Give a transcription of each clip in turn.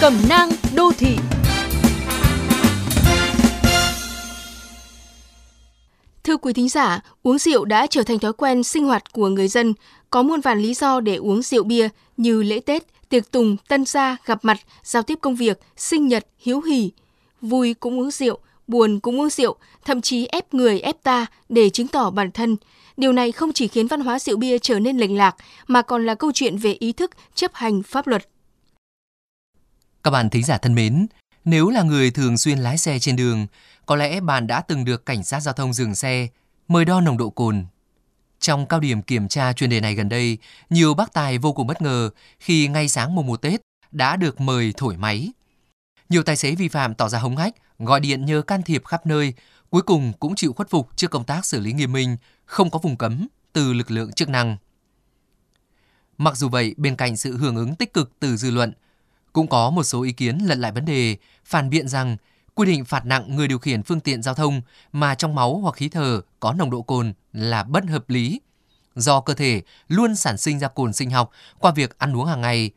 Cẩm nang đô thị Thưa quý thính giả, uống rượu đã trở thành thói quen sinh hoạt của người dân. Có muôn vàn lý do để uống rượu bia như lễ Tết, tiệc tùng, tân gia, gặp mặt, giao tiếp công việc, sinh nhật, hiếu hỉ. Vui cũng uống rượu, buồn cũng uống rượu, thậm chí ép người ép ta để chứng tỏ bản thân. Điều này không chỉ khiến văn hóa rượu bia trở nên lệch lạc, mà còn là câu chuyện về ý thức chấp hành pháp luật. Các bạn thính giả thân mến, nếu là người thường xuyên lái xe trên đường, có lẽ bạn đã từng được cảnh sát giao thông dừng xe, mời đo nồng độ cồn. Trong cao điểm kiểm tra chuyên đề này gần đây, nhiều bác tài vô cùng bất ngờ khi ngay sáng mùng 1 Tết đã được mời thổi máy. Nhiều tài xế vi phạm tỏ ra hống hách, gọi điện nhờ can thiệp khắp nơi, cuối cùng cũng chịu khuất phục trước công tác xử lý nghiêm minh, không có vùng cấm từ lực lượng chức năng. Mặc dù vậy, bên cạnh sự hưởng ứng tích cực từ dư luận, cũng có một số ý kiến lật lại vấn đề, phản biện rằng quy định phạt nặng người điều khiển phương tiện giao thông mà trong máu hoặc khí thở có nồng độ cồn là bất hợp lý, do cơ thể luôn sản sinh ra cồn sinh học qua việc ăn uống hàng ngày.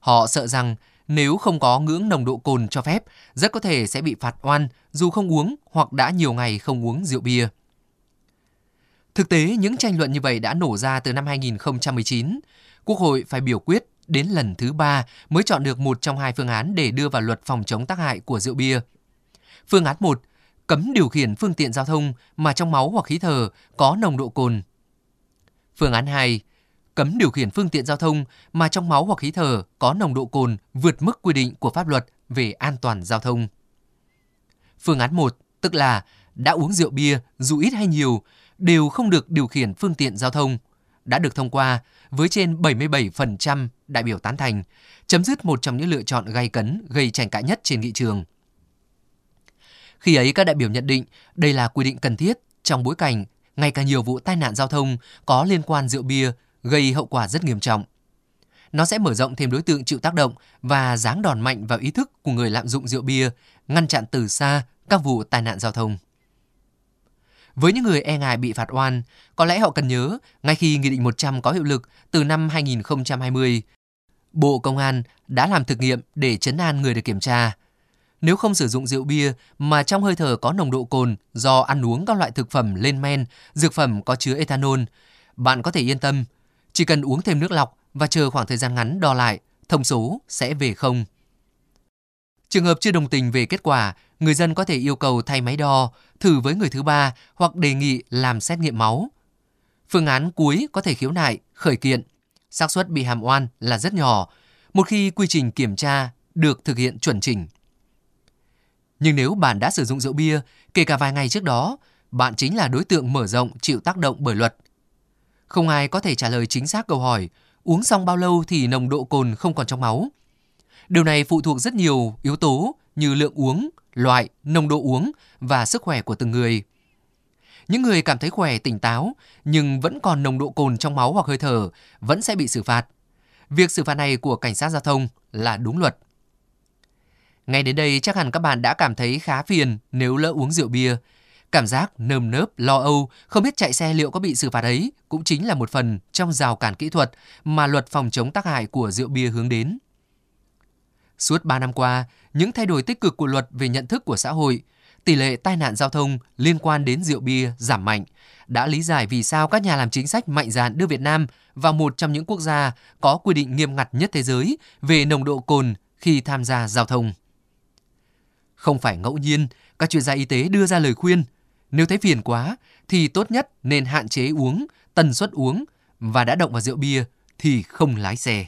Họ sợ rằng nếu không có ngưỡng nồng độ cồn cho phép, rất có thể sẽ bị phạt oan dù không uống hoặc đã nhiều ngày không uống rượu bia. Thực tế, những tranh luận như vậy đã nổ ra từ năm 2019. Quốc hội phải biểu quyết đến lần thứ ba mới chọn được một trong hai phương án để đưa vào luật phòng chống tác hại của rượu bia. Phương án 1, cấm điều khiển phương tiện giao thông mà trong máu hoặc khí thở có nồng độ cồn. Phương án 2, cấm điều khiển phương tiện giao thông mà trong máu hoặc khí thở có nồng độ cồn vượt mức quy định của pháp luật về an toàn giao thông. Phương án 1, tức là đã uống rượu bia dù ít hay nhiều đều không được điều khiển phương tiện giao thông, đã được thông qua với trên 77% đại biểu tán thành, chấm dứt một trong những lựa chọn gay cấn gây tranh cãi nhất trên nghị trường. Khi ấy các đại biểu nhận định đây là quy định cần thiết trong bối cảnh ngày càng nhiều vụ tai nạn giao thông có liên quan rượu bia gây hậu quả rất nghiêm trọng. Nó sẽ mở rộng thêm đối tượng chịu tác động và giáng đòn mạnh vào ý thức của người lạm dụng rượu bia, ngăn chặn từ xa các vụ tai nạn giao thông. Với những người e ngại bị phạt oan, có lẽ họ cần nhớ, ngay khi Nghị định 100 có hiệu lực từ năm 2020, Bộ Công an đã làm thực nghiệm để chấn an người được kiểm tra. Nếu không sử dụng rượu bia mà trong hơi thở có nồng độ cồn do ăn uống các loại thực phẩm lên men, dược phẩm có chứa ethanol, bạn có thể yên tâm. Chỉ cần uống thêm nước lọc và chờ khoảng thời gian ngắn đo lại, thông số sẽ về không. Trường hợp chưa đồng tình về kết quả, người dân có thể yêu cầu thay máy đo, thử với người thứ ba hoặc đề nghị làm xét nghiệm máu. Phương án cuối có thể khiếu nại, khởi kiện. xác suất bị hàm oan là rất nhỏ một khi quy trình kiểm tra được thực hiện chuẩn chỉnh. Nhưng nếu bạn đã sử dụng rượu bia, kể cả vài ngày trước đó, bạn chính là đối tượng mở rộng chịu tác động bởi luật. Không ai có thể trả lời chính xác câu hỏi uống xong bao lâu thì nồng độ cồn không còn trong máu. Điều này phụ thuộc rất nhiều yếu tố như lượng uống, loại, nồng độ uống và sức khỏe của từng người. Những người cảm thấy khỏe, tỉnh táo nhưng vẫn còn nồng độ cồn trong máu hoặc hơi thở vẫn sẽ bị xử phạt. Việc xử phạt này của cảnh sát giao thông là đúng luật. Ngay đến đây chắc hẳn các bạn đã cảm thấy khá phiền nếu lỡ uống rượu bia. Cảm giác nơm nớp, lo âu, không biết chạy xe liệu có bị xử phạt ấy cũng chính là một phần trong rào cản kỹ thuật mà luật phòng chống tác hại của rượu bia hướng đến. Suốt 3 năm qua, những thay đổi tích cực của luật về nhận thức của xã hội, tỷ lệ tai nạn giao thông liên quan đến rượu bia giảm mạnh, đã lý giải vì sao các nhà làm chính sách mạnh dạn đưa Việt Nam vào một trong những quốc gia có quy định nghiêm ngặt nhất thế giới về nồng độ cồn khi tham gia giao thông. Không phải ngẫu nhiên, các chuyên gia y tế đưa ra lời khuyên, nếu thấy phiền quá thì tốt nhất nên hạn chế uống, tần suất uống và đã động vào rượu bia thì không lái xe.